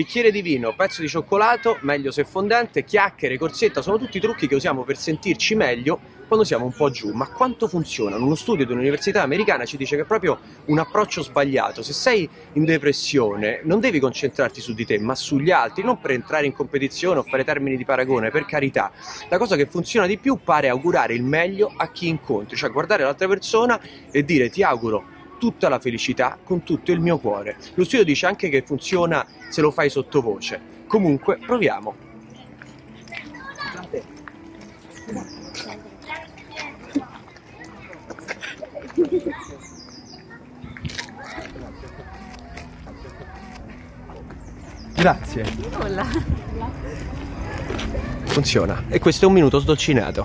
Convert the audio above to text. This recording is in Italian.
Bicchiere di vino, pezzo di cioccolato, meglio se fondente, chiacchiere, corsetta, sono tutti trucchi che usiamo per sentirci meglio quando siamo un po' giù. Ma quanto funzionano? Uno studio di un'università americana ci dice che è proprio un approccio sbagliato. Se sei in depressione non devi concentrarti su di te, ma sugli altri, non per entrare in competizione o fare termini di paragone, per carità. La cosa che funziona di più pare augurare il meglio a chi incontri, cioè guardare l'altra persona e dire ti auguro tutta la felicità con tutto il mio cuore. Lo studio dice anche che funziona se lo fai sottovoce. Comunque, proviamo. Grazie. Nulla. Funziona. E questo è un minuto sdolcinato.